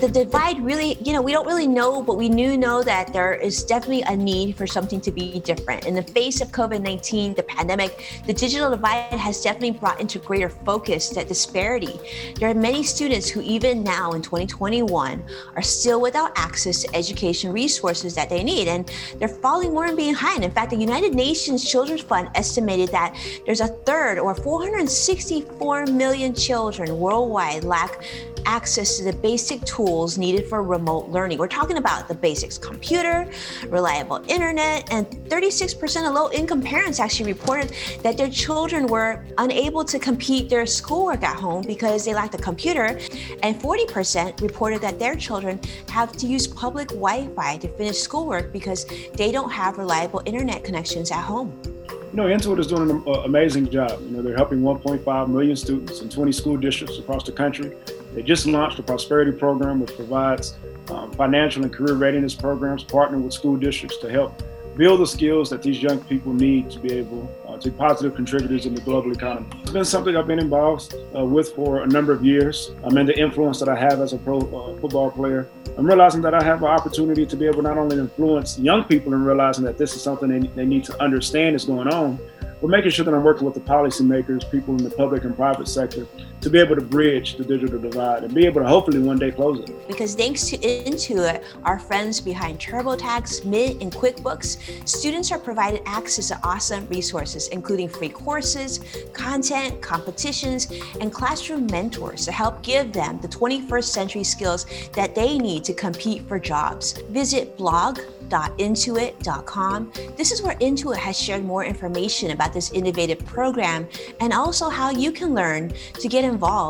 the divide really, you know, we don't really know, but we do know that there is definitely a need for something to be different. In the face of COVID 19, the pandemic, the digital divide has definitely brought into greater focus that disparity. There are many students who, even now in 2021, are still without access to education resources that they need, and they're falling more and behind. In fact, the United Nations Children's Fund estimated that there's a third or 464 million children worldwide lack access to the basic tools needed for remote learning. We're talking about the basics computer, reliable internet, and 36% of low income parents actually reported that their children were unable to complete their schoolwork at home because they lacked a computer. And 40% reported that their children have to use public Wi Fi to finish schoolwork because they don't have reliable internet connections at home. You know, Intuit is doing an amazing job. You know, they're helping 1.5 million students in 20 school districts across the country. They just launched a prosperity program which provides um, financial and career readiness programs, partnering with school districts to help build the skills that these young people need to be able uh, to be positive contributors in the global economy. It's been something I've been involved uh, with for a number of years. I'm in the influence that I have as a pro uh, football player. I'm realizing that I have an opportunity to be able not only influence young people and realizing that this is something they, they need to understand is going on, but making sure that I'm working with the policymakers, people in the public and private sector, to be able to bridge the digital divide and be able to hopefully one day close it. Because thanks to Intuit, our friends behind TurboTax, Mint, and QuickBooks, students are provided access to awesome resources, including free courses, content, competitions, and classroom mentors to help give them the 21st century skills that they need to compete for jobs. Visit blog www.intuit.com. This is where Intuit has shared more information about this innovative program and also how you can learn to get involved